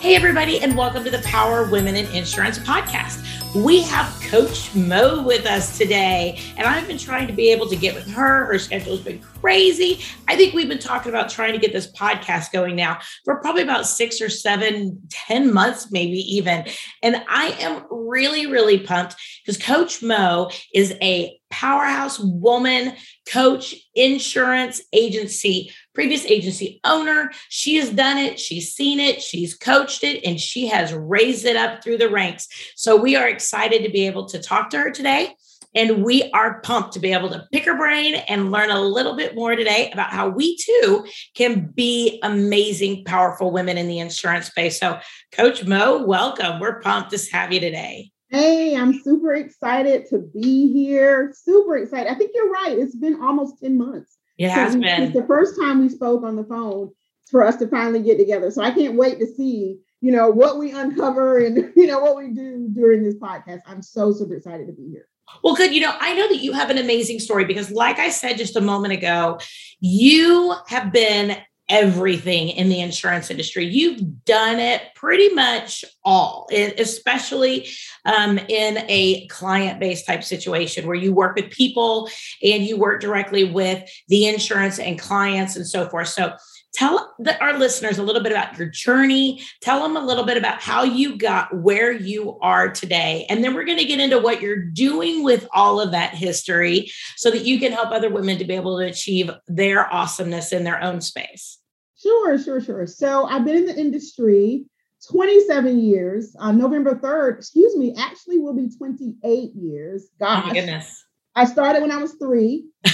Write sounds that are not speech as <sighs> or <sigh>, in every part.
Hey, everybody, and welcome to the Power Women in Insurance podcast. We have Coach Mo with us today, and I've been trying to be able to get with her. Her schedule's been crazy. I think we've been talking about trying to get this podcast going now for probably about six or seven, ten months, maybe even. And I am really, really pumped because Coach Mo is a powerhouse woman coach, insurance agency, previous agency owner. She has done it, she's seen it, she's coached it, and she has raised it up through the ranks. So we are excited to be able to talk to her today. And we are pumped to be able to pick her brain and learn a little bit more today about how we too can be amazing, powerful women in the insurance space. So, Coach Mo, welcome. We're pumped to have you today. Hey, I'm super excited to be here. Super excited. I think you're right. It's been almost 10 months. It has so been. It's the first time we spoke on the phone for us to finally get together. So I can't wait to see, you know, what we uncover and, <laughs> you know, what we do during this podcast. I'm so super excited to be here. Well, good. You know, I know that you have an amazing story because, like I said just a moment ago, you have been everything in the insurance industry. You've done it pretty much all, especially um, in a client based type situation where you work with people and you work directly with the insurance and clients and so forth. So, tell the, our listeners a little bit about your journey. Tell them a little bit about how you got where you are today. And then we're going to get into what you're doing with all of that history so that you can help other women to be able to achieve their awesomeness in their own space. Sure, sure, sure. So I've been in the industry 27 years. On November 3rd, excuse me, actually will be 28 years. God. Oh my goodness. I started when I was three. <laughs> <laughs>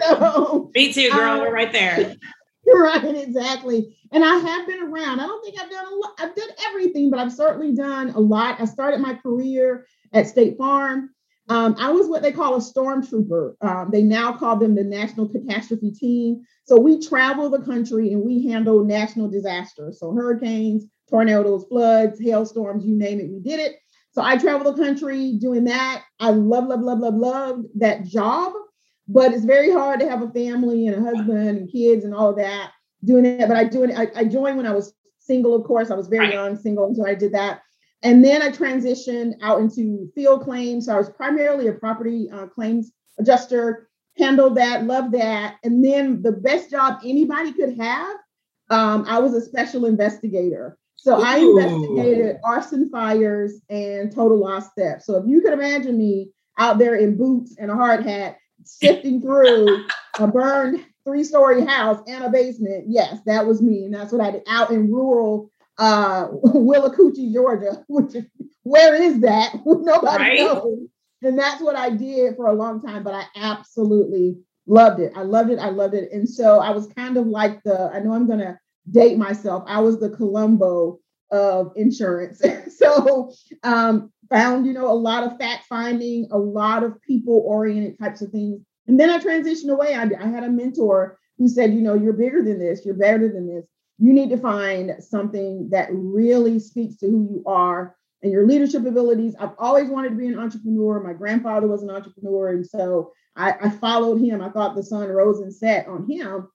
so, Me too, girl. Um, We're right there. <laughs> Right, exactly. And I have been around. I don't think I've done a lot. I've done everything, but I've certainly done a lot. I started my career at State Farm. Um, I was what they call a stormtrooper. Um, they now call them the National Catastrophe Team. So we travel the country and we handle national disasters. So hurricanes, tornadoes, floods, hailstorms, you name it, we did it. So I travel the country doing that. I love, love, love, love, love that job. But it's very hard to have a family and a husband and kids and all of that doing it. But I do it. I, I joined when I was single, of course. I was very young, single, so I did that. And then I transitioned out into field claims. So I was primarily a property uh, claims adjuster, handled that, loved that. And then the best job anybody could have, um, I was a special investigator. So Ooh. I investigated arson fires and total loss theft. So if you could imagine me out there in boots and a hard hat, sifting through a burned three-story house and a basement, yes, that was me. And that's what I did out in rural uh, Willacoochee, Georgia, <laughs> which is, where is that? <laughs> Nobody right? knows. And that's what I did for a long time, but I absolutely loved it. I loved it. I loved it. And so I was kind of like the, I know I'm going to date myself. I was the Columbo of insurance. <laughs> so um, found, you know, a lot of fact finding, a lot of people oriented types of things. And then I transitioned away. I, I had a mentor who said, you know, you're bigger than this, you're better than this you need to find something that really speaks to who you are and your leadership abilities. I've always wanted to be an entrepreneur. My grandfather was an entrepreneur. And so I, I followed him. I thought the sun rose and set on him.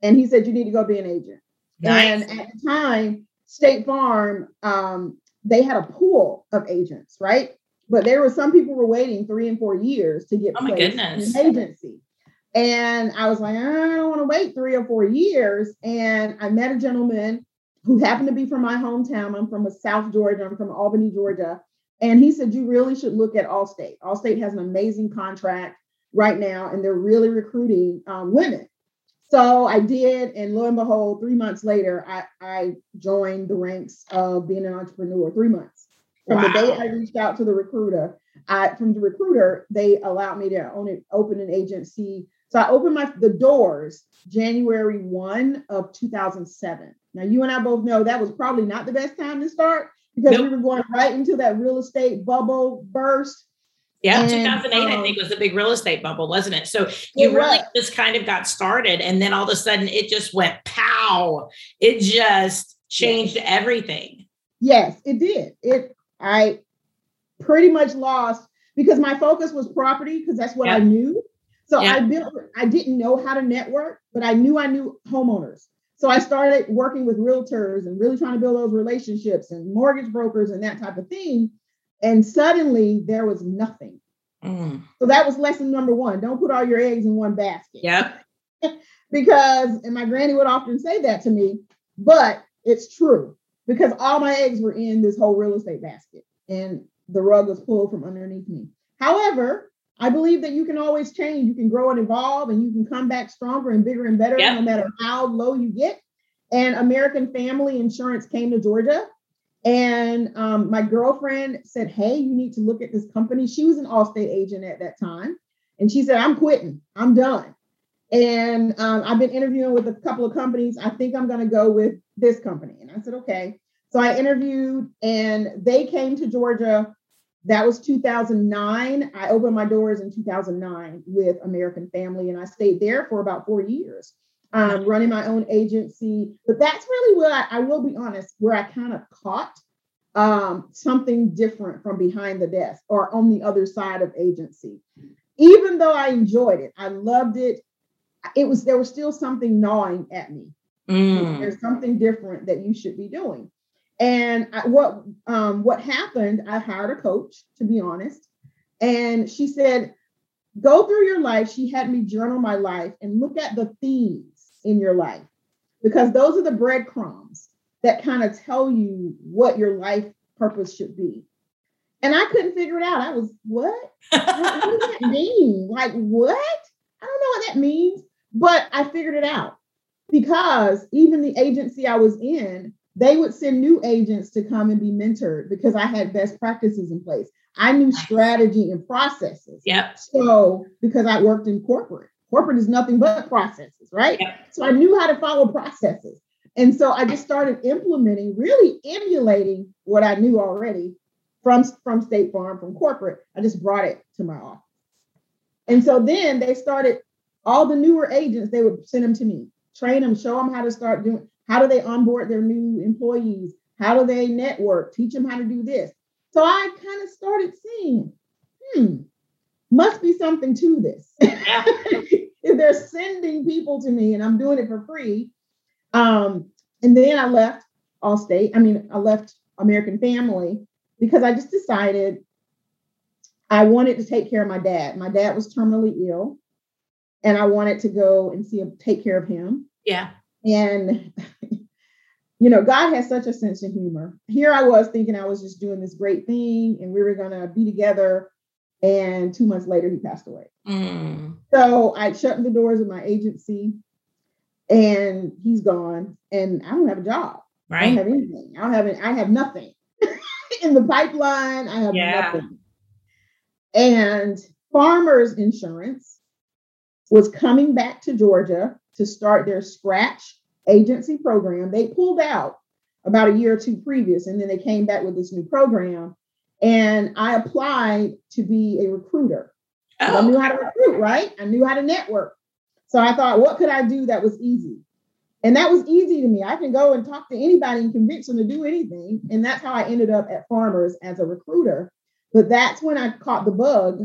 And he said, You need to go be an agent. Nice. And at the time, State Farm, um, they had a pool of agents, right? But there were some people were waiting three and four years to get oh goodness. in an agency. And I was like, I don't want to wait three or four years. And I met a gentleman who happened to be from my hometown. I'm from South Georgia. I'm from Albany, Georgia. And he said, You really should look at Allstate. Allstate has an amazing contract right now, and they're really recruiting um, women. So I did. And lo and behold, three months later, I, I joined the ranks of being an entrepreneur. Three months. From wow. the day I reached out to the recruiter, I, from the recruiter, they allowed me to own it, open an agency so I opened my the doors January 1 of 2007. Now you and I both know that was probably not the best time to start because nope. we were going right into that real estate bubble burst. Yeah, 2008, um, I think, was the big real estate bubble, wasn't it? So you it really just kind of got started, and then all of a sudden it just went pow. It just changed yes. everything. Yes, it did. It I pretty much lost because my focus was property because that's what I knew. So I built. I didn't know how to network, but I knew I knew homeowners. So I started working with realtors and really trying to build those relationships and mortgage brokers and that type of thing. And suddenly there was nothing. Mm. So that was lesson number one. Don't put all your eggs in one basket. Yep. <laughs> because, and my granny would often say that to me, but it's true because all my eggs were in this whole real estate basket and the rug was pulled from underneath me. However, I believe that you can always change. You can grow and evolve, and you can come back stronger and bigger and better yep. no matter how low you get. And American Family Insurance came to Georgia. And um, my girlfriend said, Hey, you need to look at this company. She was an Allstate agent at that time. And she said, I'm quitting, I'm done. And um, I've been interviewing with a couple of companies. I think I'm going to go with this company. And I said, Okay. So I interviewed, and they came to Georgia that was 2009. I opened my doors in 2009 with American Family, and I stayed there for about four years, um, running my own agency. But that's really where I, I will be honest, where I kind of caught um, something different from behind the desk or on the other side of agency. Even though I enjoyed it, I loved it. It was there was still something gnawing at me. Mm. There's something different that you should be doing. And I, what um, what happened? I hired a coach, to be honest, and she said, "Go through your life." She had me journal my life and look at the themes in your life, because those are the breadcrumbs that kind of tell you what your life purpose should be. And I couldn't figure it out. I was, what? what, what does that <laughs> mean? Like, what? I don't know what that means. But I figured it out because even the agency I was in, they would send new agents to come and be mentored because I had best practices in place. I knew strategy and processes. Yep. So because I worked in corporate, corporate is nothing but processes, right? Yep. So I knew how to follow processes. And so I just started implementing, really emulating what I knew already from, from State Farm, from corporate. I just brought it to my office. And so then they started, all the newer agents, they would send them to me, train them, show them how to start doing. How do they onboard their new employees? How do they network? Teach them how to do this. So I kind of started seeing, hmm, must be something to this. <laughs> if they're sending people to me and I'm doing it for free. Um, and then I left Allstate. I mean, I left American Family because I just decided I wanted to take care of my dad. My dad was terminally ill, and I wanted to go and see him, take care of him. Yeah. And, you know, God has such a sense of humor. Here I was thinking I was just doing this great thing and we were going to be together. And two months later, he passed away. Mm. So I shut the doors of my agency and he's gone. And I don't have a job. Right. I don't have anything. I don't have any, I have nothing <laughs> in the pipeline. I have yeah. nothing. And farmers insurance was coming back to Georgia to start their scratch agency program. They pulled out about a year or two previous, and then they came back with this new program. And I applied to be a recruiter. Oh. I knew how to recruit, right? I knew how to network. So I thought, what could I do that was easy? And that was easy to me. I can go and talk to anybody and convince them to do anything. And that's how I ended up at Farmers as a recruiter. But that's when I caught the bug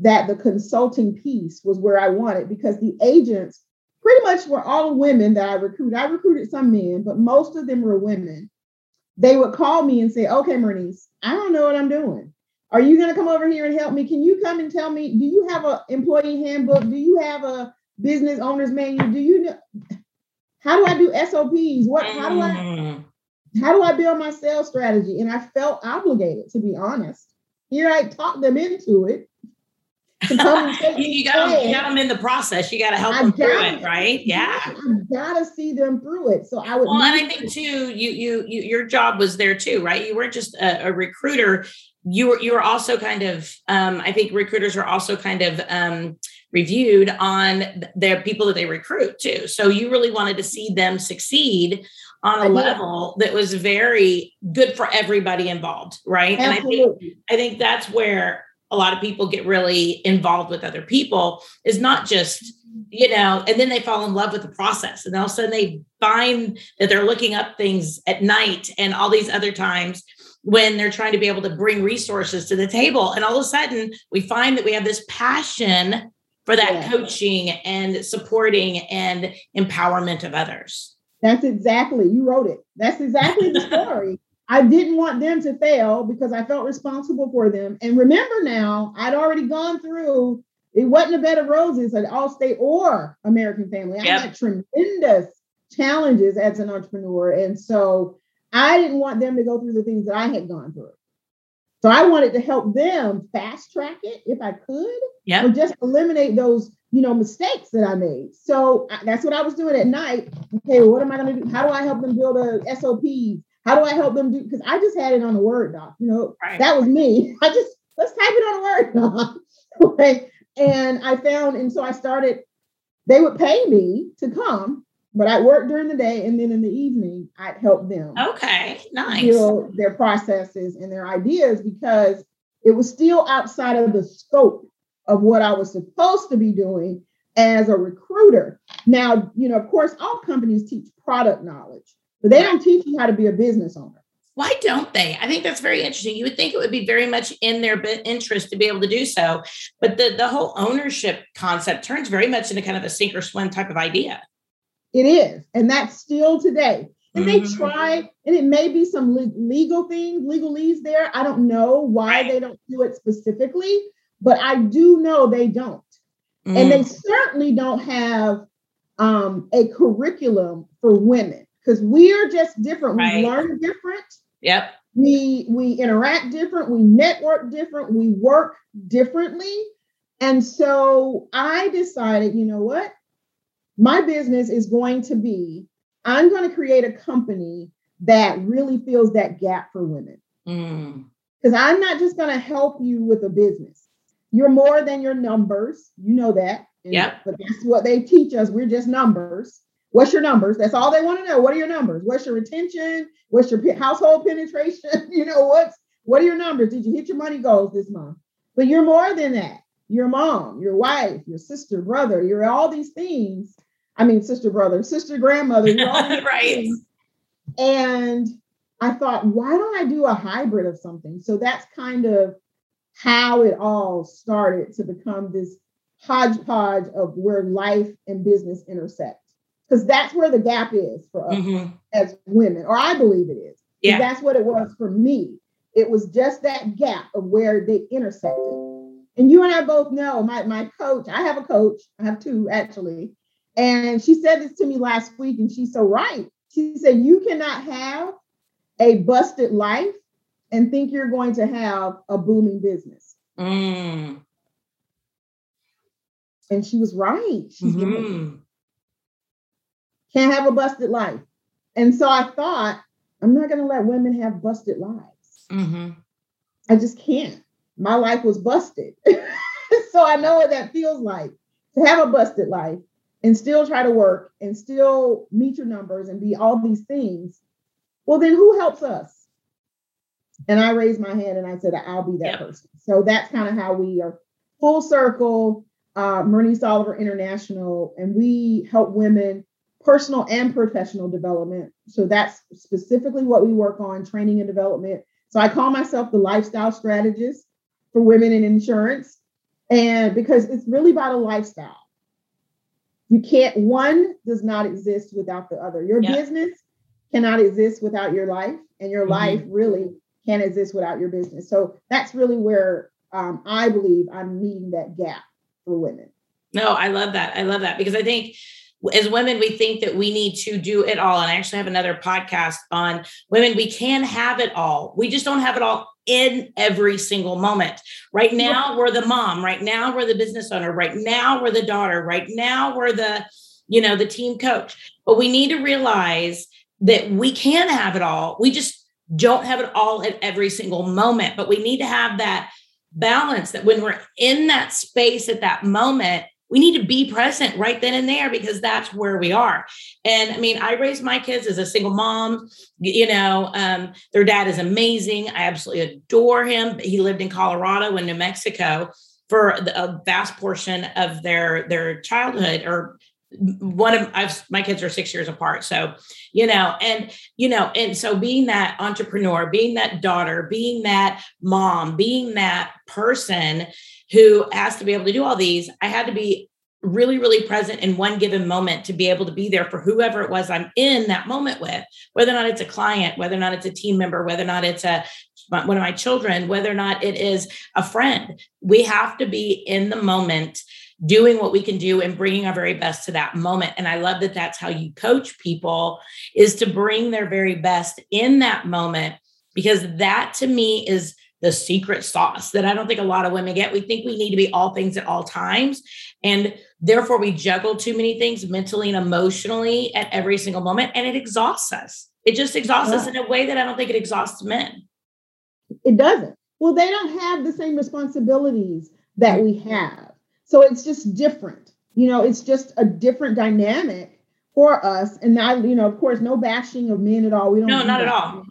that the consulting piece was where I wanted because the agents pretty much were all women that I recruited. I recruited some men, but most of them were women. They would call me and say, okay, Mernice, I don't know what I'm doing. Are you going to come over here and help me? Can you come and tell me, do you have an employee handbook? Do you have a business owner's manual? Do you know? How do I do SOPs? What, how do I, mm. how do I build my sales strategy? And I felt obligated, to be honest. Here I talked them into it <laughs> you, you got them, you got them in the process. You got to help I them through it, right? Yeah, I gotta see them through it. So I would. Well, and I think too, you, you, you, your job was there too, right? You weren't just a, a recruiter. You were, you were also kind of. Um, I think recruiters are also kind of um, reviewed on their people that they recruit too. So you really wanted to see them succeed on a level that was very good for everybody involved, right? Absolutely. And I think I think that's where a lot of people get really involved with other people is not just mm-hmm. you know, and then they fall in love with the process. And all of a sudden they find that they're looking up things at night and all these other times when they're trying to be able to bring resources to the table. And all of a sudden we find that we have this passion for that yeah. coaching and supporting and empowerment of others. That's exactly, you wrote it. That's exactly the <laughs> story. I didn't want them to fail because I felt responsible for them. And remember now, I'd already gone through it wasn't a bed of roses at Allstate or American Family. I had tremendous challenges as an entrepreneur. And so I didn't want them to go through the things that I had gone through. So I wanted to help them fast track it if I could, yeah, or just eliminate those, you know, mistakes that I made. So that's what I was doing at night. Okay, well, what am I going to do? How do I help them build a SOP? How do I help them do? Because I just had it on the Word doc. You know, right. that was me. <laughs> I just let's type it on a Word doc. <laughs> right? And I found, and so I started, they would pay me to come, but I worked during the day and then in the evening I'd help them. Okay, nice. Build their processes and their ideas because it was still outside of the scope of what I was supposed to be doing as a recruiter. Now, you know, of course, all companies teach product knowledge, but they don't teach you how to be a business owner. Why don't they? I think that's very interesting. You would think it would be very much in their interest to be able to do so, but the the whole ownership concept turns very much into kind of a sink or swim type of idea. It is, and that's still today. And mm-hmm. they try, and it may be some legal things, legalese there. I don't know why right. they don't do it specifically, but I do know they don't. Mm. And they mm. certainly don't have um, a curriculum for women because we are just different. Right. We learn different. Yep. We we interact different, we network different, we work differently. And so I decided, you know what? My business is going to be I'm going to create a company that really fills that gap for women. Because mm. I'm not just going to help you with a business. You're more than your numbers. You know that. Yeah. But that's what they teach us. We're just numbers. What's your numbers? That's all they want to know. What are your numbers? What's your retention? What's your household penetration? <laughs> you know, what's what are your numbers? Did you hit your money goals this month? But you're more than that. Your mom, your wife, your sister, brother, you're all these things. I mean, sister, brother, sister, grandmother, <laughs> right. Things. And I thought, why don't I do a hybrid of something? So that's kind of how it all started to become this hodgepodge of where life and business intersect because that's where the gap is for us mm-hmm. as women, or I believe it is. Yeah. That's what it was for me. It was just that gap of where they intersected. And you and I both know my, my coach, I have a coach, I have two actually. And she said this to me last week, and she's so right. She said, You cannot have a busted life and think you're going to have a booming business. Mm. And she was right. She's mm-hmm. right can't have a busted life. And so I thought, I'm not going to let women have busted lives. Mm-hmm. I just can't. My life was busted. <laughs> so I know what that feels like to have a busted life and still try to work and still meet your numbers and be all these things. Well, then who helps us? And I raised my hand and I said, I'll be that yep. person. So that's kind of how we are full circle, uh, Oliver International, and we help women personal and professional development. So that's specifically what we work on training and development. So I call myself the lifestyle strategist for women in insurance. And because it's really about a lifestyle. You can't, one does not exist without the other. Your yep. business cannot exist without your life, and your mm-hmm. life really can't exist without your business. So that's really where um, I believe I'm meeting that gap for women. No, I love that. I love that because I think as women, we think that we need to do it all. And I actually have another podcast on women. We can have it all. We just don't have it all in every single moment. Right now, we're the mom. Right now, we're the business owner. Right now, we're the daughter. Right now, we're the, you know, the team coach. But we need to realize that we can have it all. We just don't have it all at every single moment. But we need to have that balance that when we're in that space at that moment, we need to be present right then and there because that's where we are. And I mean, I raised my kids as a single mom. You know, um, their dad is amazing. I absolutely adore him. He lived in Colorado and New Mexico for a vast portion of their their childhood or one of I've my kids are six years apart. So, you know, and you know, and so being that entrepreneur, being that daughter, being that mom, being that person who has to be able to do all these, I had to be really, really present in one given moment to be able to be there for whoever it was I'm in that moment with, whether or not it's a client, whether or not it's a team member, whether or not it's a one of my children, whether or not it is a friend. We have to be in the moment doing what we can do and bringing our very best to that moment and i love that that's how you coach people is to bring their very best in that moment because that to me is the secret sauce that i don't think a lot of women get we think we need to be all things at all times and therefore we juggle too many things mentally and emotionally at every single moment and it exhausts us it just exhausts yeah. us in a way that i don't think it exhausts men it doesn't well they don't have the same responsibilities that we have so it's just different. You know, it's just a different dynamic for us. And I, you know, of course, no bashing of men at all. We don't. No, not at all.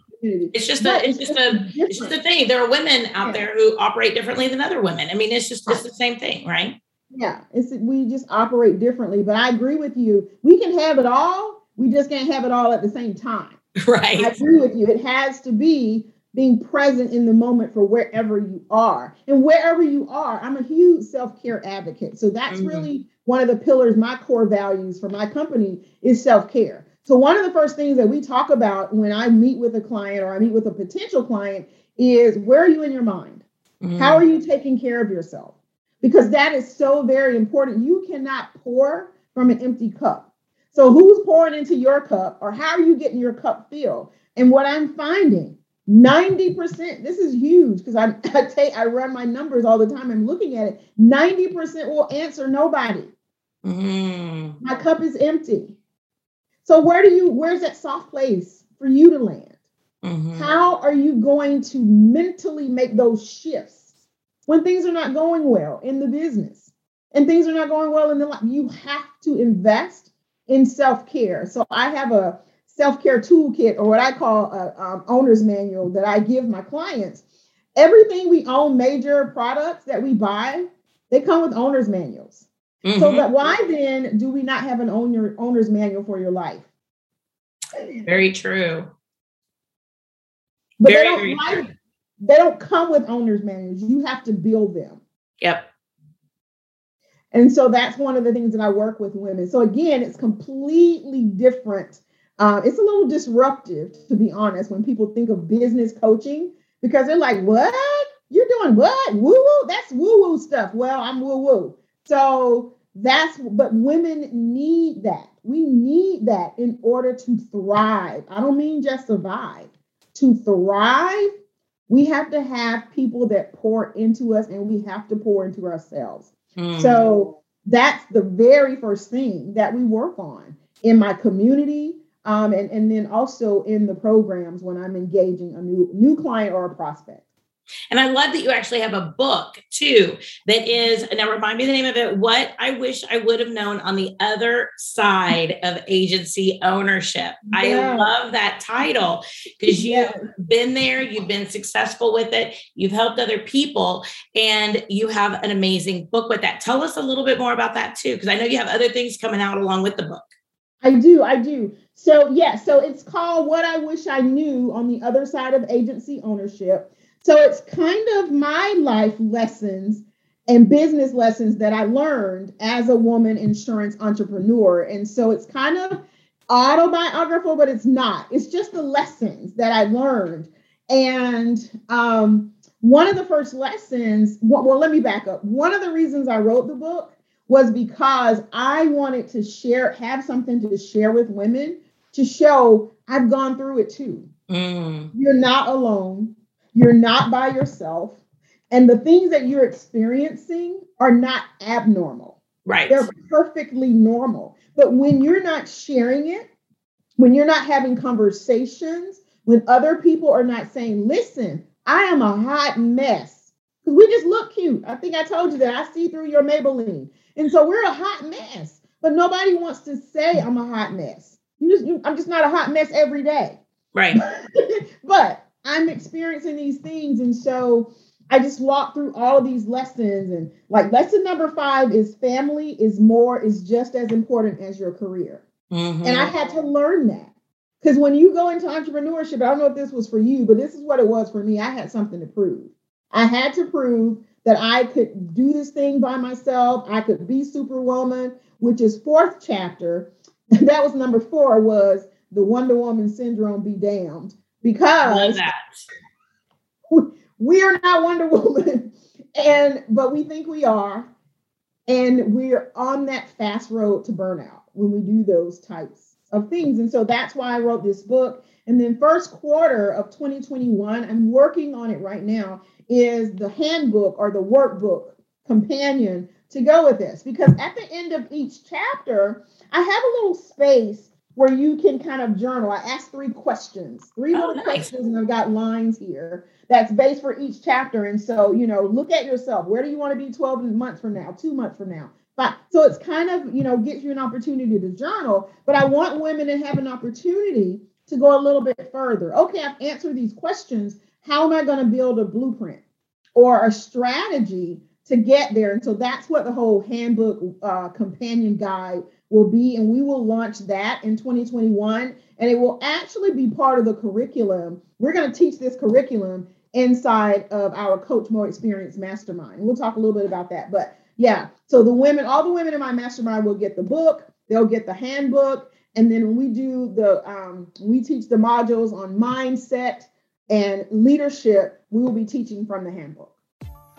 It's just a, it's, it's just a, it's just a thing. There are women out yeah. there who operate differently than other women. I mean, it's just, it's the same thing, right? Yeah, it's we just operate differently. But I agree with you. We can have it all. We just can't have it all at the same time. <laughs> Right. I agree with you. It has to be being present in the moment for wherever you are. And wherever you are, I'm a huge self-care advocate. So that's mm-hmm. really one of the pillars, my core values for my company is self-care. So one of the first things that we talk about when I meet with a client or I meet with a potential client is where are you in your mind? Mm-hmm. How are you taking care of yourself? Because that is so very important. You cannot pour from an empty cup. So who's pouring into your cup or how are you getting your cup filled? And what I'm finding 90%, this is huge because I, <laughs> I take I run my numbers all the time. I'm looking at it. 90% will answer nobody. Mm. My cup is empty. So where do you where's that soft place for you to land? Mm-hmm. How are you going to mentally make those shifts when things are not going well in the business and things are not going well in the life? You have to invest in self-care. So I have a self-care toolkit or what I call a um, owner's manual that I give my clients. Everything we own, major products that we buy, they come with owner's manuals. Mm-hmm. So that why then do we not have an owner owner's manual for your life? Very true. But very, they don't like, they don't come with owner's manuals. You have to build them. Yep. And so that's one of the things that I work with women. So again, it's completely different uh, it's a little disruptive, to be honest, when people think of business coaching because they're like, "What? You're doing what? Woo woo? That's woo woo stuff." Well, I'm woo woo. So that's but women need that. We need that in order to thrive. I don't mean just survive. To thrive, we have to have people that pour into us and we have to pour into ourselves. Mm. So that's the very first thing that we work on in my community um, and, and then also in the programs when I'm engaging a new new client or a prospect. And I love that you actually have a book too that is, now remind me the name of it, What I Wish I Would Have Known on the Other Side of Agency Ownership. Yeah. I love that title because you've been there, you've been successful with it, you've helped other people, and you have an amazing book with that. Tell us a little bit more about that too, because I know you have other things coming out along with the book. I do, I do. So, yeah, so it's called What I Wish I Knew on the Other Side of Agency Ownership. So it's kind of my life lessons and business lessons that I learned as a woman insurance entrepreneur. And so it's kind of autobiographical, but it's not. It's just the lessons that I learned. And um, one of the first lessons, well, well, let me back up. One of the reasons I wrote the book was because I wanted to share, have something to share with women to show I've gone through it too. Mm. You're not alone. You're not by yourself. And the things that you're experiencing are not abnormal. Right. They're perfectly normal. But when you're not sharing it, when you're not having conversations, when other people are not saying, listen, I am a hot mess. because we just look cute. I think I told you that. I see through your Maybelline. And so we're a hot mess, but nobody wants to say I'm a hot mess. You just, you, I'm just not a hot mess every day. Right. <laughs> but I'm experiencing these things. And so I just walk through all of these lessons. And like lesson number five is family is more, is just as important as your career. Mm-hmm. And I had to learn that. Because when you go into entrepreneurship, I don't know if this was for you, but this is what it was for me. I had something to prove. I had to prove that I could do this thing by myself. I could be superwoman, which is fourth chapter. <laughs> that was number four was the Wonder Woman syndrome be damned because we are not Wonder Woman. <laughs> and but we think we are. And we're on that fast road to burnout when we do those types of things. And so that's why I wrote this book. And then first quarter of 2021, I'm working on it right now is the handbook or the workbook companion to go with this. Because at the end of each chapter, I have a little space where you can kind of journal. I ask three questions, three little nice. questions, and I've got lines here that's based for each chapter. And so, you know, look at yourself. Where do you want to be 12 months from now, two months from now? But so it's kind of, you know, gives you an opportunity to journal. But I want women to have an opportunity to go a little bit further. Okay, I've answered these questions how am I going to build a blueprint or a strategy to get there? And so that's what the whole handbook uh, companion guide will be. And we will launch that in 2021. And it will actually be part of the curriculum. We're going to teach this curriculum inside of our Coach Mo Experience Mastermind. We'll talk a little bit about that. But yeah, so the women, all the women in my mastermind will get the book, they'll get the handbook. And then we do the, um, we teach the modules on mindset, and leadership, we will be teaching from the handbook.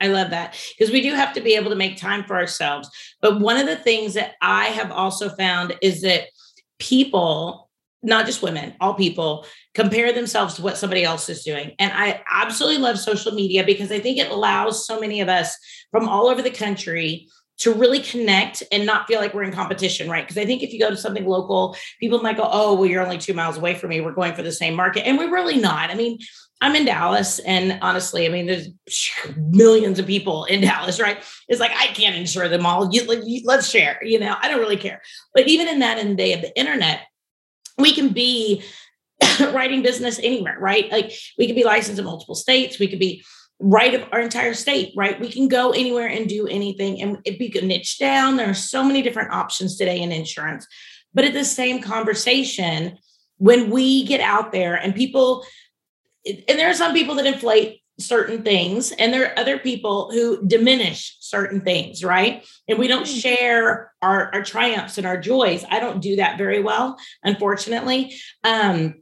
I love that because we do have to be able to make time for ourselves. But one of the things that I have also found is that people, not just women, all people, compare themselves to what somebody else is doing. And I absolutely love social media because I think it allows so many of us from all over the country to really connect and not feel like we're in competition, right? Because I think if you go to something local, people might go, oh, well, you're only two miles away from me. We're going for the same market. And we're really not. I mean, I'm in Dallas, and honestly, I mean, there's millions of people in Dallas, right? It's like I can't insure them all. You, you, let's share, you know. I don't really care. But even in that, in the day of the internet, we can be <coughs> writing business anywhere, right? Like we could be licensed in multiple states. We could be right of our entire state, right? We can go anywhere and do anything, and if we can niche down, there are so many different options today in insurance. But at the same conversation, when we get out there and people and there are some people that inflate certain things and there are other people who diminish certain things right? And we don't hmm. share our, our triumphs and our joys. I don't do that very well unfortunately. Um,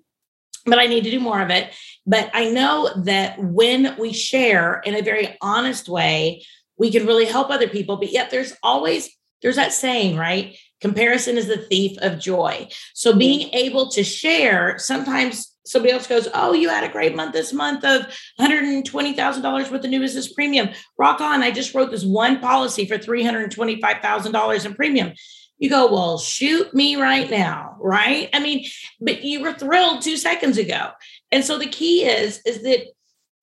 but i need to do more of it. But i know that when we share in a very honest way we can really help other people but yet there's always there's that saying right? Comparison is the thief of joy. So being able to share sometimes somebody else goes, Oh, you had a great month this month of $120,000 worth of new business premium. Rock on. I just wrote this one policy for $325,000 in premium. You go, Well, shoot me right now. Right. I mean, but you were thrilled two seconds ago. And so the key is, is that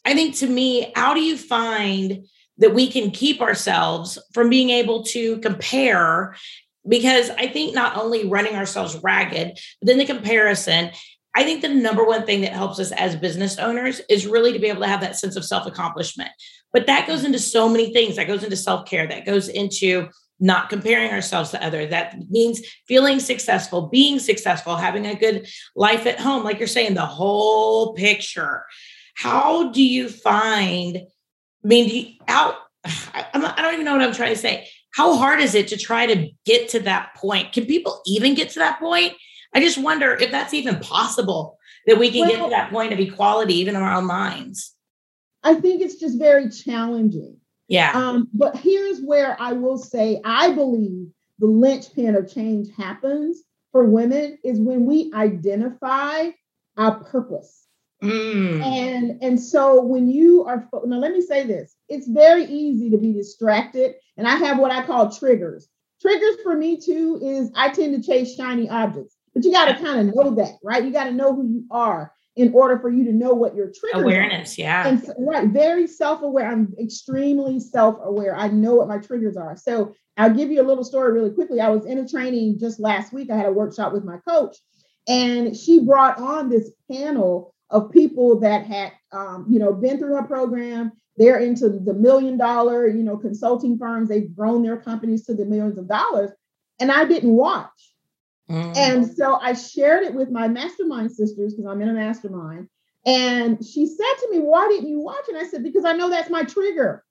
I think to me, how do you find that we can keep ourselves from being able to compare because I think not only running ourselves ragged, but then the comparison I think the number one thing that helps us as business owners is really to be able to have that sense of self accomplishment. But that goes into so many things. That goes into self care. That goes into not comparing ourselves to others. That means feeling successful, being successful, having a good life at home. Like you're saying, the whole picture. How do you find? I mean, you, how <sighs> I, I don't even know what I'm trying to say. How hard is it to try to get to that point? Can people even get to that point? I just wonder if that's even possible that we can well, get to that point of equality even in our own minds. I think it's just very challenging. Yeah. Um, but here's where I will say I believe the linchpin of change happens for women is when we identify our purpose. Mm. And and so when you are now let me say this it's very easy to be distracted and I have what I call triggers. Triggers for me too is I tend to chase shiny objects. But you got to kind of know that, right? You got to know who you are in order for you to know what your triggers are. awareness are. yeah. And right very self-aware i'm extremely self-aware. I know what my triggers are. So i'll give you a little story really quickly. I was in a training just last week. I had a workshop with my coach and she brought on this panel of people that had um, you know been through her program. They're into the million dollar you know consulting firms. They've grown their companies to the millions of dollars. And i didn't watch Mm. And so I shared it with my mastermind sisters because I'm in a mastermind. And she said to me, Why didn't you watch? And I said, Because I know that's my trigger.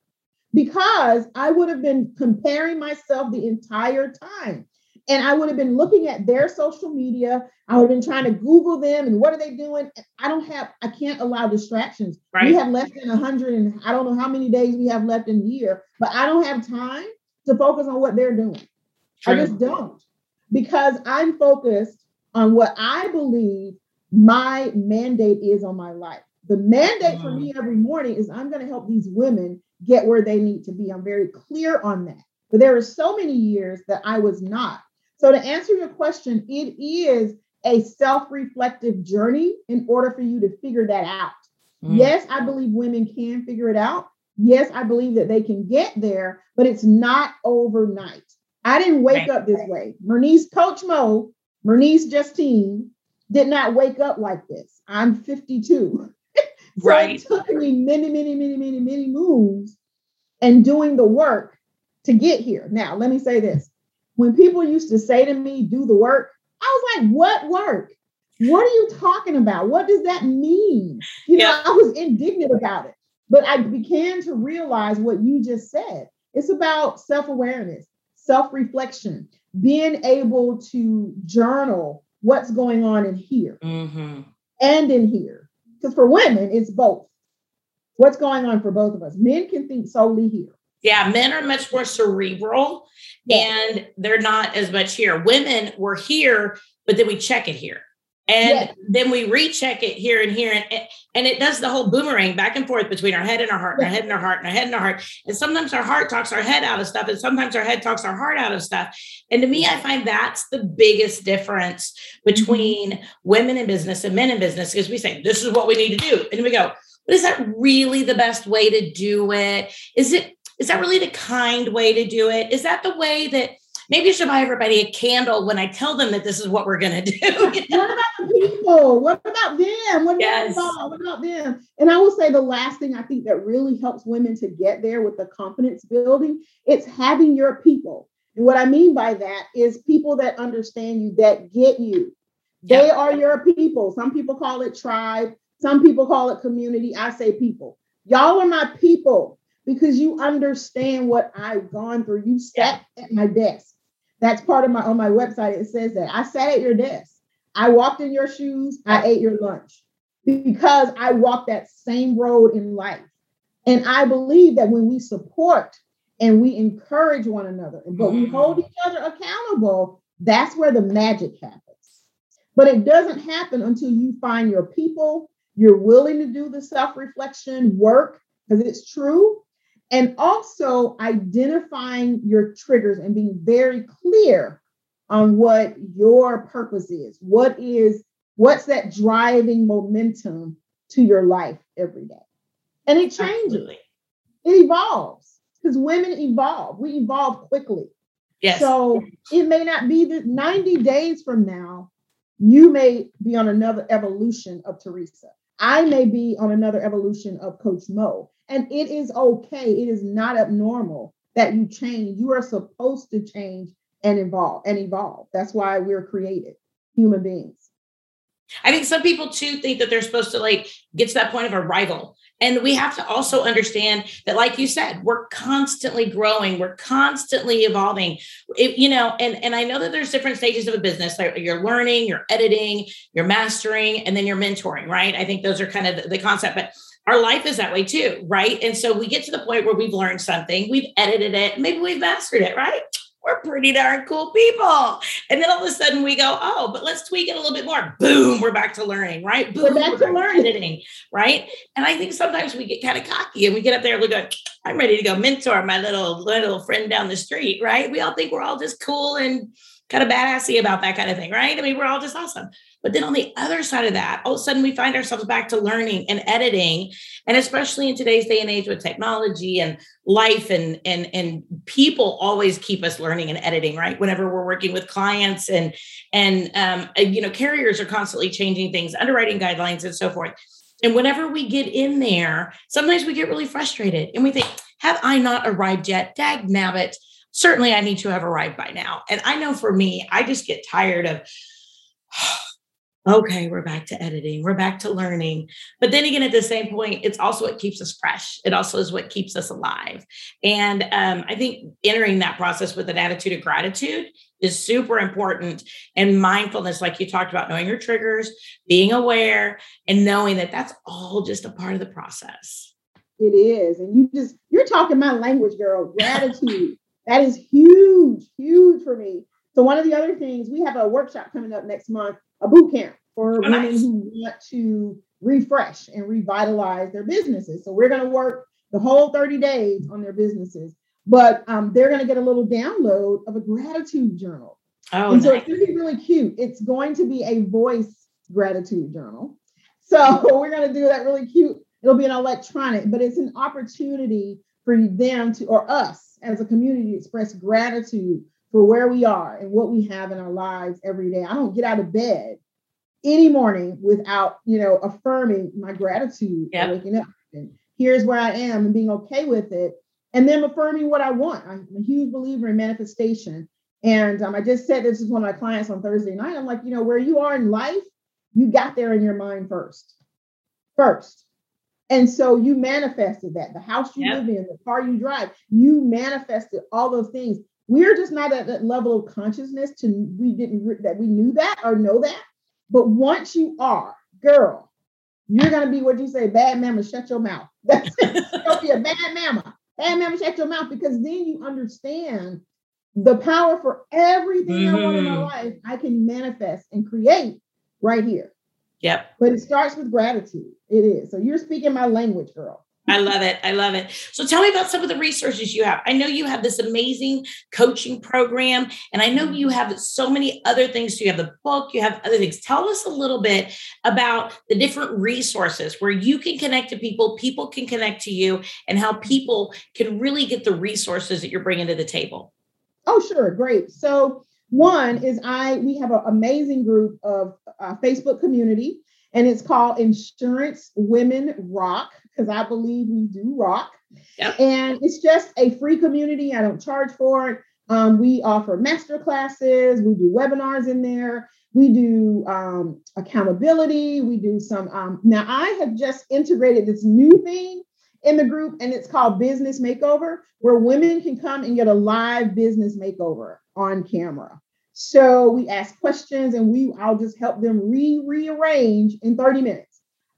Because I would have been comparing myself the entire time. And I would have been looking at their social media. I would have been trying to Google them and what are they doing? I don't have, I can't allow distractions. Right. We have less than 100 and I don't know how many days we have left in the year, but I don't have time to focus on what they're doing. True. I just don't because I'm focused on what I believe my mandate is on my life. The mandate for me mm. every morning is I'm going to help these women get where they need to be. I'm very clear on that. But there are so many years that I was not. So to answer your question, it is a self-reflective journey in order for you to figure that out. Mm. Yes, I believe women can figure it out. Yes, I believe that they can get there, but it's not overnight. I didn't wake right. up this way. Bernice Coach Mo, Bernice Justine did not wake up like this. I'm 52. <laughs> so right. it took me many, many, many, many, many moves and doing the work to get here. Now, let me say this. When people used to say to me, do the work, I was like, what work? What are you talking about? What does that mean? You know, I was indignant about it. But I began to realize what you just said. It's about self awareness self reflection, being able to journal what's going on in here mm-hmm. and in here. Because for women, it's both. What's going on for both of us? Men can think solely here. Yeah, men are much more cerebral and they're not as much here. Women were here, but then we check it here and yes. then we recheck it here and here and, and it does the whole boomerang back and forth between our head and our heart and our head and our heart and our head and our heart. And sometimes our heart talks our head out of stuff and sometimes our head talks our heart out of stuff. And to me i find that's the biggest difference between mm-hmm. women in business and men in business because we say this is what we need to do. And we go but is that really the best way to do it? Is it is that really the kind way to do it? Is that the way that maybe I should buy everybody a candle when I tell them that this is what we're going to do. <laughs> what about the people? What about them? What, yes. about, what about them? And I will say the last thing I think that really helps women to get there with the confidence building, it's having your people. And what I mean by that is people that understand you, that get you. Yep. They are your people. Some people call it tribe. Some people call it community. I say people. Y'all are my people because you understand what I've gone through. You sat at my desk. That's part of my on my website. It says that I sat at your desk. I walked in your shoes. I ate your lunch because I walked that same road in life. And I believe that when we support and we encourage one another, but we hold mm. each other accountable, that's where the magic happens. But it doesn't happen until you find your people, you're willing to do the self reflection work, because it's true, and also identifying your triggers and being very clear on what your purpose is. What is what's that driving momentum to your life every day? And it changes. Absolutely. it evolves because women evolve. We evolve quickly. Yes. So it may not be that 90 days from now you may be on another evolution of teresa. I may be on another evolution of coach mo and it is okay. It is not abnormal that you change. You are supposed to change and evolve and evolve. That's why we're created, human beings. I think some people too think that they're supposed to like get to that point of arrival And we have to also understand that, like you said, we're constantly growing, we're constantly evolving. It, you know, and and I know that there's different stages of a business. Like you're learning, you're editing, you're mastering, and then you're mentoring, right? I think those are kind of the, the concept, but our life is that way too, right? And so we get to the point where we've learned something, we've edited it, maybe we've mastered it, right? <tsk> we're pretty darn cool people. And then all of a sudden we go, oh, but let's tweak it a little bit more. Boom, we're back to learning, right? Boom, we're back to learning. Right? And I think sometimes we get kind of cocky and we get up there and we go, <tsk> I'm ready to go mentor my little little friend down the street, right? We all think we're all just cool and kind of badassy about that kind of thing, right? I mean, we're all just awesome. But then on the other side of that, all of a sudden we find ourselves back to learning and editing. And especially in today's day and age with technology and life and and and people always keep us learning and editing, right? Whenever we're working with clients and and um, you know, carriers are constantly changing things, underwriting guidelines and so forth. And whenever we get in there, sometimes we get really frustrated and we think, have I not arrived yet? Dag nabbit. Certainly I need to have arrived by now. And I know for me, I just get tired of okay, we're back to editing, we're back to learning. But then again, at the same point, it's also what keeps us fresh. It also is what keeps us alive. And um, I think entering that process with an attitude of gratitude is super important. And mindfulness, like you talked about, knowing your triggers, being aware, and knowing that that's all just a part of the process. It is. And you just, you're talking my language, girl. <laughs> Gratitude. that is huge, huge for me. So, one of the other things, we have a workshop coming up next month a boot camp for oh, women who want to refresh and revitalize their businesses. So we're going to work the whole 30 days on their businesses, but um, they're going to get a little download of a gratitude journal. Oh, and so nice. it's going to be really cute. It's going to be a voice gratitude journal. So <laughs> we're going to do that really cute. It'll be an electronic, but it's an opportunity for them to, or us as a community, to express gratitude for where we are and what we have in our lives every day. I don't get out of bed any morning without, you know, affirming my gratitude yep. for waking up. And here's where I am and being okay with it. And then affirming what I want. I'm a huge believer in manifestation. And um, I just said this is one of my clients on Thursday night. I'm like, you know, where you are in life, you got there in your mind first. First. And so you manifested that. The house you yep. live in, the car you drive, you manifested all those things we're just not at that level of consciousness to we didn't that we knew that or know that. But once you are, girl, you're gonna be what you say, bad mama, shut your mouth. <laughs> That's it. You'll be a bad mama. Bad mama, shut your mouth, because then you understand the power for everything mm-hmm. I want in my mm-hmm. life, I can manifest and create right here. Yep. But it starts with gratitude. It is. So you're speaking my language, girl. I love it. I love it. So tell me about some of the resources you have. I know you have this amazing coaching program, and I know you have so many other things. You have the book, you have other things. Tell us a little bit about the different resources where you can connect to people, people can connect to you, and how people can really get the resources that you're bringing to the table. Oh, sure. Great. So, one is I we have an amazing group of uh, Facebook community, and it's called Insurance Women Rock because I believe we do rock. Yep. And it's just a free community. I don't charge for it. Um, we offer master classes, we do webinars in there, we do um, accountability, we do some. Um, now, I have just integrated this new thing in the group, and it's called Business Makeover, where women can come and get a live business makeover on camera. So we ask questions, and we I'll just help them re rearrange in 30 minutes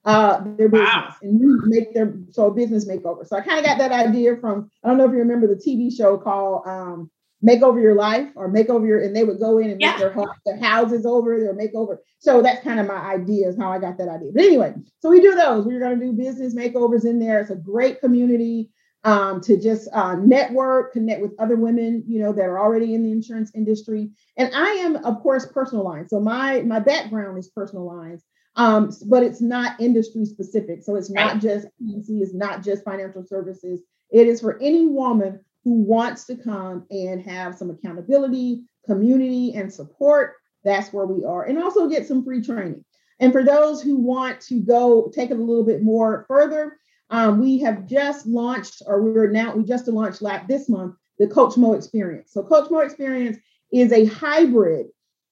uh, their business wow. and make their so business makeover. So I kind of got that idea from I don't know if you remember the TV show called um, Make Over Your Life or Make Over Your, and they would go in and yeah. make their, their houses over, their makeover. So that's kind of my idea is how I got that idea. But anyway, so we do those. We're going to do business makeovers in there. It's a great community um, to just uh, network, connect with other women, you know, that are already in the insurance industry. And I am, of course, personal lines. So my my background is personal lines. Um, but it's not industry specific. So it's not just P&C, it's not just financial services. It is for any woman who wants to come and have some accountability, community, and support. That's where we are. And also get some free training. And for those who want to go take it a little bit more further, um, we have just launched, or we're now, we just launched last this month, the Coach Mo Experience. So Coach Mo Experience is a hybrid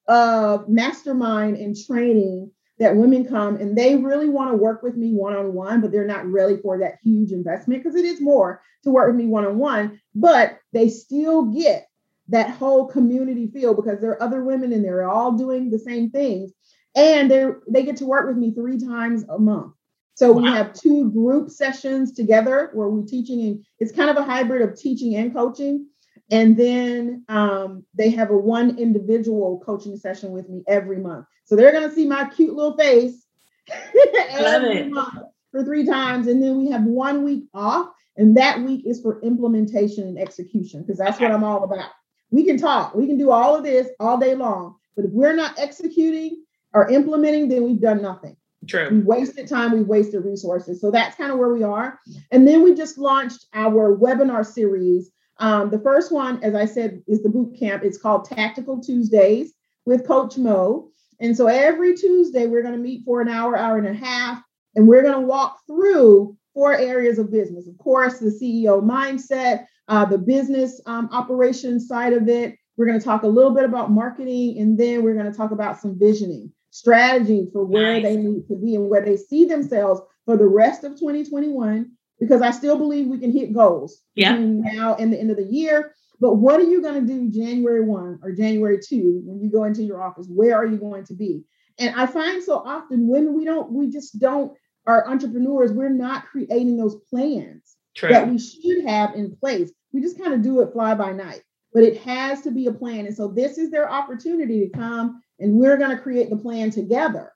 of mastermind and training that women come and they really want to work with me one on one, but they're not really for that huge investment because it is more to work with me one on one, but they still get that whole community feel because there are other women and they're all doing the same things. And they they get to work with me three times a month. So wow. we have two group sessions together where we're teaching, and it's kind of a hybrid of teaching and coaching. And then um, they have a one individual coaching session with me every month. So they're going to see my cute little face <laughs> every month for three times. And then we have one week off. And that week is for implementation and execution because that's okay. what I'm all about. We can talk, we can do all of this all day long. But if we're not executing or implementing, then we've done nothing. True. We wasted time, we wasted resources. So that's kind of where we are. And then we just launched our webinar series um, the first one, as I said, is the boot camp. It's called Tactical Tuesdays with Coach Mo. And so every Tuesday, we're going to meet for an hour, hour and a half, and we're going to walk through four areas of business. Of course, the CEO mindset, uh, the business um, operations side of it. We're going to talk a little bit about marketing, and then we're going to talk about some visioning, strategy for where nice. they need to be and where they see themselves for the rest of 2021 because I still believe we can hit goals yeah. between now and the end of the year. But what are you going to do January 1 or January 2 when you go into your office? Where are you going to be? And I find so often when we don't, we just don't, our entrepreneurs, we're not creating those plans True. that we should have in place. We just kind of do it fly by night, but it has to be a plan. And so this is their opportunity to come and we're going to create the plan together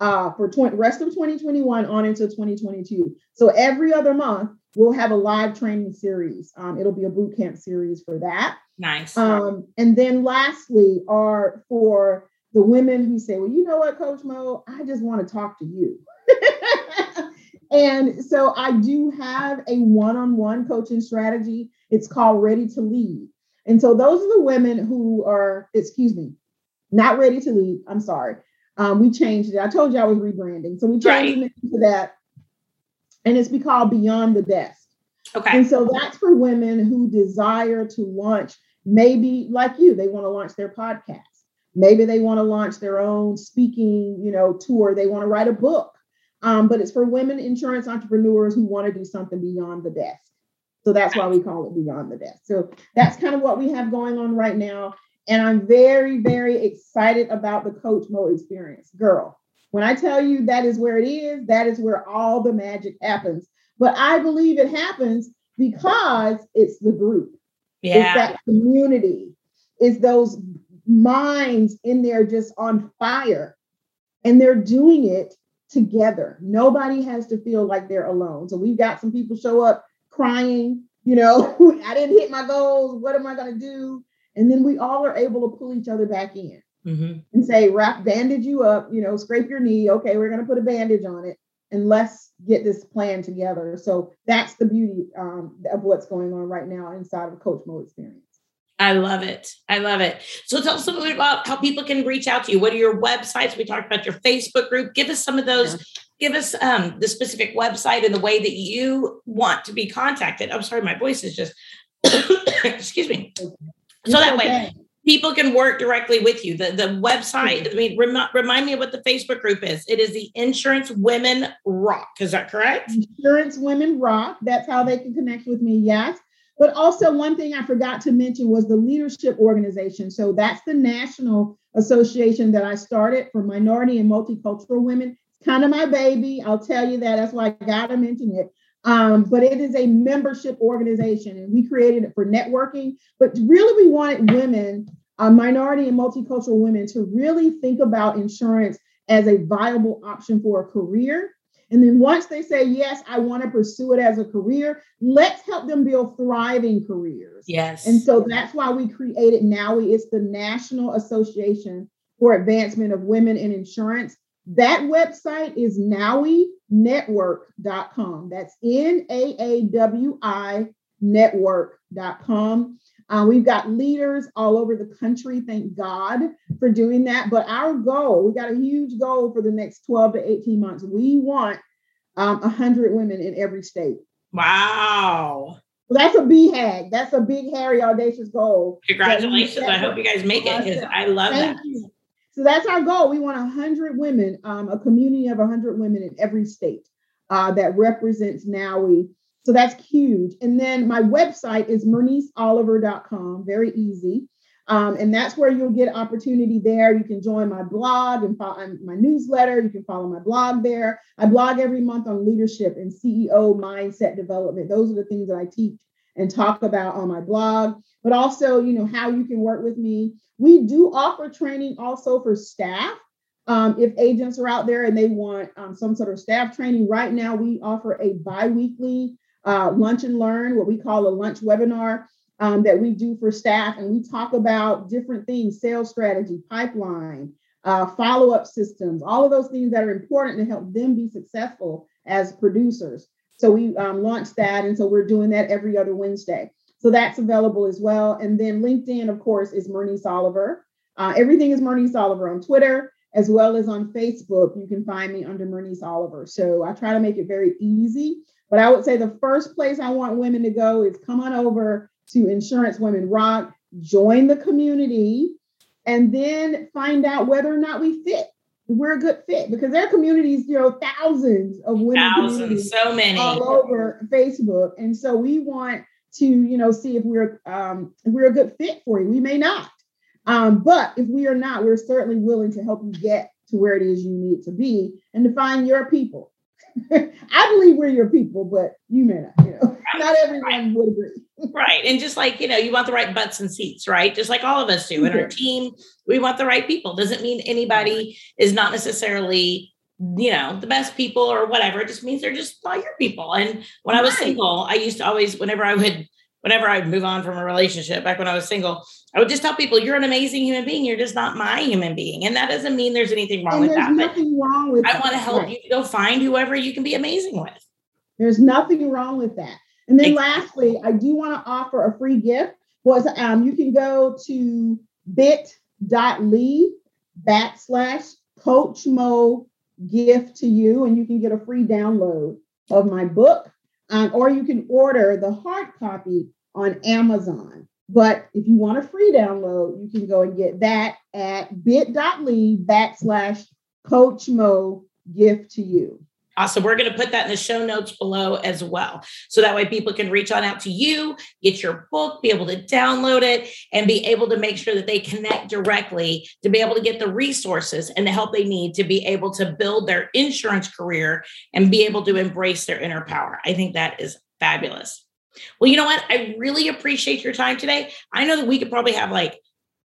uh, for 20, rest of 2021 on into 2022. So every other month, we'll have a live training series. Um, it'll be a boot camp series for that. Nice. Um, and then lastly, are for the women who say, well, you know what, Coach Mo, I just want to talk to you. <laughs> and so I do have a one on one coaching strategy. It's called Ready to Lead. And so those are the women who are, excuse me, not ready to lead. I'm sorry. Um, we changed it. I told you I was rebranding. So we changed right. it to that. And it's be called Beyond the Desk. Okay. And so that's for women who desire to launch, maybe like you, they want to launch their podcast. Maybe they want to launch their own speaking, you know, tour. They want to write a book. Um, but it's for women insurance entrepreneurs who want to do something beyond the desk. So that's why we call it Beyond the Desk. So that's kind of what we have going on right now. And I'm very, very excited about the Coach Mo experience. Girl, when I tell you that is where it is, that is where all the magic happens. But I believe it happens because it's the group. Yeah. It's that community. It's those minds in there just on fire. And they're doing it together. Nobody has to feel like they're alone. So we've got some people show up crying, you know, <laughs> I didn't hit my goals. What am I going to do? And then we all are able to pull each other back in mm-hmm. and say, wrap, bandage you up, you know, scrape your knee. Okay, we're going to put a bandage on it and let's get this plan together. So that's the beauty um, of what's going on right now inside of Coach Mo Experience. I love it. I love it. So tell us a little bit about how people can reach out to you. What are your websites? We talked about your Facebook group. Give us some of those. Yeah. Give us um, the specific website and the way that you want to be contacted. I'm sorry, my voice is just, <coughs> excuse me so that okay. way people can work directly with you. The the website, I mean, rem- remind me of what the Facebook group is. It is the Insurance Women Rock. Is that correct? Insurance Women Rock. That's how they can connect with me. Yes. But also, one thing I forgot to mention was the leadership organization. So that's the national association that I started for minority and multicultural women. It's kind of my baby. I'll tell you that. That's why I got to mention it. Um, but it is a membership organization, and we created it for networking. But really, we wanted women, uh, minority and multicultural women, to really think about insurance as a viable option for a career. And then once they say, yes, I want to pursue it as a career, let's help them build thriving careers. Yes. And so that's why we created NAWI. It's the National Association for Advancement of Women in Insurance. That website is nawinetwork.com. That's N A A W I network.com. Uh, we've got leaders all over the country. Thank God for doing that. But our goal, we got a huge goal for the next 12 to 18 months. We want um, 100 women in every state. Wow. Well, that's a BHAG. That's a big, hairy, audacious goal. Congratulations. I hope you guys make it because I love Thank that. You. So that's our goal. We want 100 women, um, a community of 100 women in every state uh, that represents NAWI. So that's huge. And then my website is merniceoliver.com, very easy. Um, and that's where you'll get opportunity there. You can join my blog and follow my newsletter. You can follow my blog there. I blog every month on leadership and CEO mindset development. Those are the things that I teach and talk about on my blog, but also, you know, how you can work with me. We do offer training also for staff. Um, if agents are out there and they want um, some sort of staff training, right now we offer a bi-weekly uh, lunch and learn, what we call a lunch webinar um, that we do for staff. And we talk about different things, sales strategy, pipeline, uh, follow-up systems, all of those things that are important to help them be successful as producers. So we um, launched that. And so we're doing that every other Wednesday. So that's available as well. And then LinkedIn, of course, is Mernice Oliver. Uh, everything is Mernice Oliver on Twitter as well as on Facebook. You can find me under Mernice Oliver. So I try to make it very easy. But I would say the first place I want women to go is come on over to Insurance Women Rock, join the community, and then find out whether or not we fit. We're a good fit because there are communities, you know, thousands of women thousands, so many all over Facebook, and so we want to, you know, see if we're um, if we're a good fit for you. We may not, um, but if we are not, we're certainly willing to help you get to where it is you need to be and to find your people. <laughs> I believe we're your people, but you may not, you know, right. not everyone right. would agree. <laughs> right. And just like, you know, you want the right butts and seats, right? Just like all of us do in our team, we want the right people. Doesn't mean anybody is not necessarily, you know, the best people or whatever. It just means they're just not your people. And when right. I was single, I used to always, whenever I would whenever I move on from a relationship back when I was single, I would just tell people, you're an amazing human being. You're just not my human being. And that doesn't mean there's anything wrong and with that. There's nothing wrong with I want to help right. you to go find whoever you can be amazing with. There's nothing wrong with that. And then exactly. lastly, I do want to offer a free gift. Was um, you can go to bit.ly backslash coach mo gift to you, and you can get a free download of my book um, or you can order the hard copy on Amazon. But if you want a free download, you can go and get that at bit.ly backslash coach mo gift to you. Uh, awesome. We're going to put that in the show notes below as well. So that way people can reach on out to you, get your book, be able to download it, and be able to make sure that they connect directly to be able to get the resources and the help they need to be able to build their insurance career and be able to embrace their inner power. I think that is fabulous. Well, you know what? I really appreciate your time today. I know that we could probably have like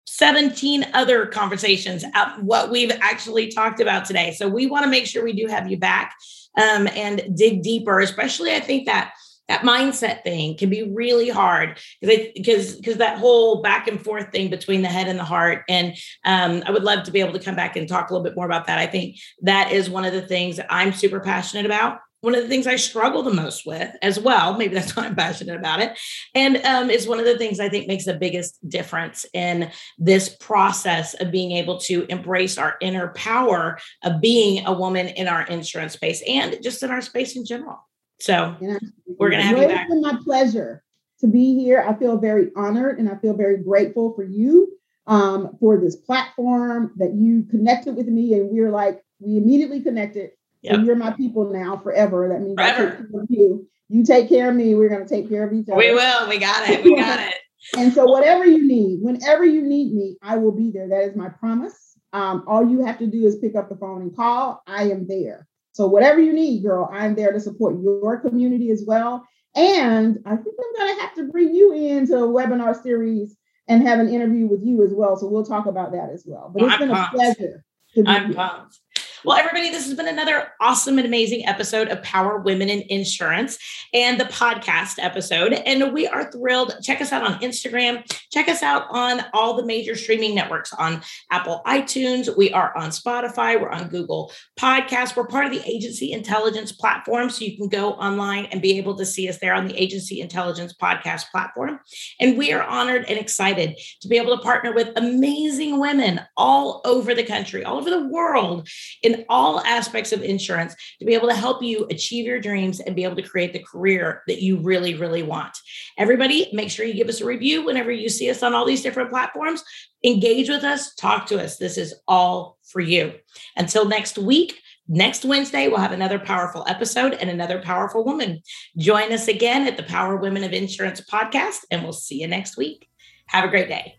17 other conversations at what we've actually talked about today. So we want to make sure we do have you back um, and dig deeper, especially I think that that mindset thing can be really hard because because that whole back and forth thing between the head and the heart and um, i would love to be able to come back and talk a little bit more about that i think that is one of the things that i'm super passionate about one of the things I struggle the most with as well. Maybe that's why I'm passionate about it. And um, is one of the things I think makes the biggest difference in this process of being able to embrace our inner power of being a woman in our insurance space and just in our space in general. So yeah. we're going to have well, you back. It's been my pleasure to be here. I feel very honored and I feel very grateful for you um, for this platform that you connected with me. And we're like, we immediately connected Yep. So you're my people now forever. That means forever. you. You take care of me. We're going to take care of each other. We will. We got it. We got it. <laughs> and so, whatever you need, whenever you need me, I will be there. That is my promise. Um, all you have to do is pick up the phone and call. I am there. So, whatever you need, girl, I'm there to support your community as well. And I think I'm going to have to bring you into a webinar series and have an interview with you as well. So, we'll talk about that as well. But it's I'm been pumped. a pleasure. To be I'm pumped. Well, everybody, this has been another awesome and amazing episode of Power Women in Insurance and the podcast episode. And we are thrilled. Check us out on Instagram. Check us out on all the major streaming networks on Apple iTunes. We are on Spotify. We're on Google Podcasts. We're part of the Agency Intelligence platform. So you can go online and be able to see us there on the Agency Intelligence podcast platform. And we are honored and excited to be able to partner with amazing women all over the country, all over the world in all aspects of insurance to be able to help you achieve your dreams and be able to create the career that you really, really want. Everybody, make sure you give us a review whenever you see us on all these different platforms. Engage with us, talk to us. This is all for you. Until next week, Next Wednesday, we'll have another powerful episode and another powerful woman. Join us again at the Power Women of Insurance podcast, and we'll see you next week. Have a great day.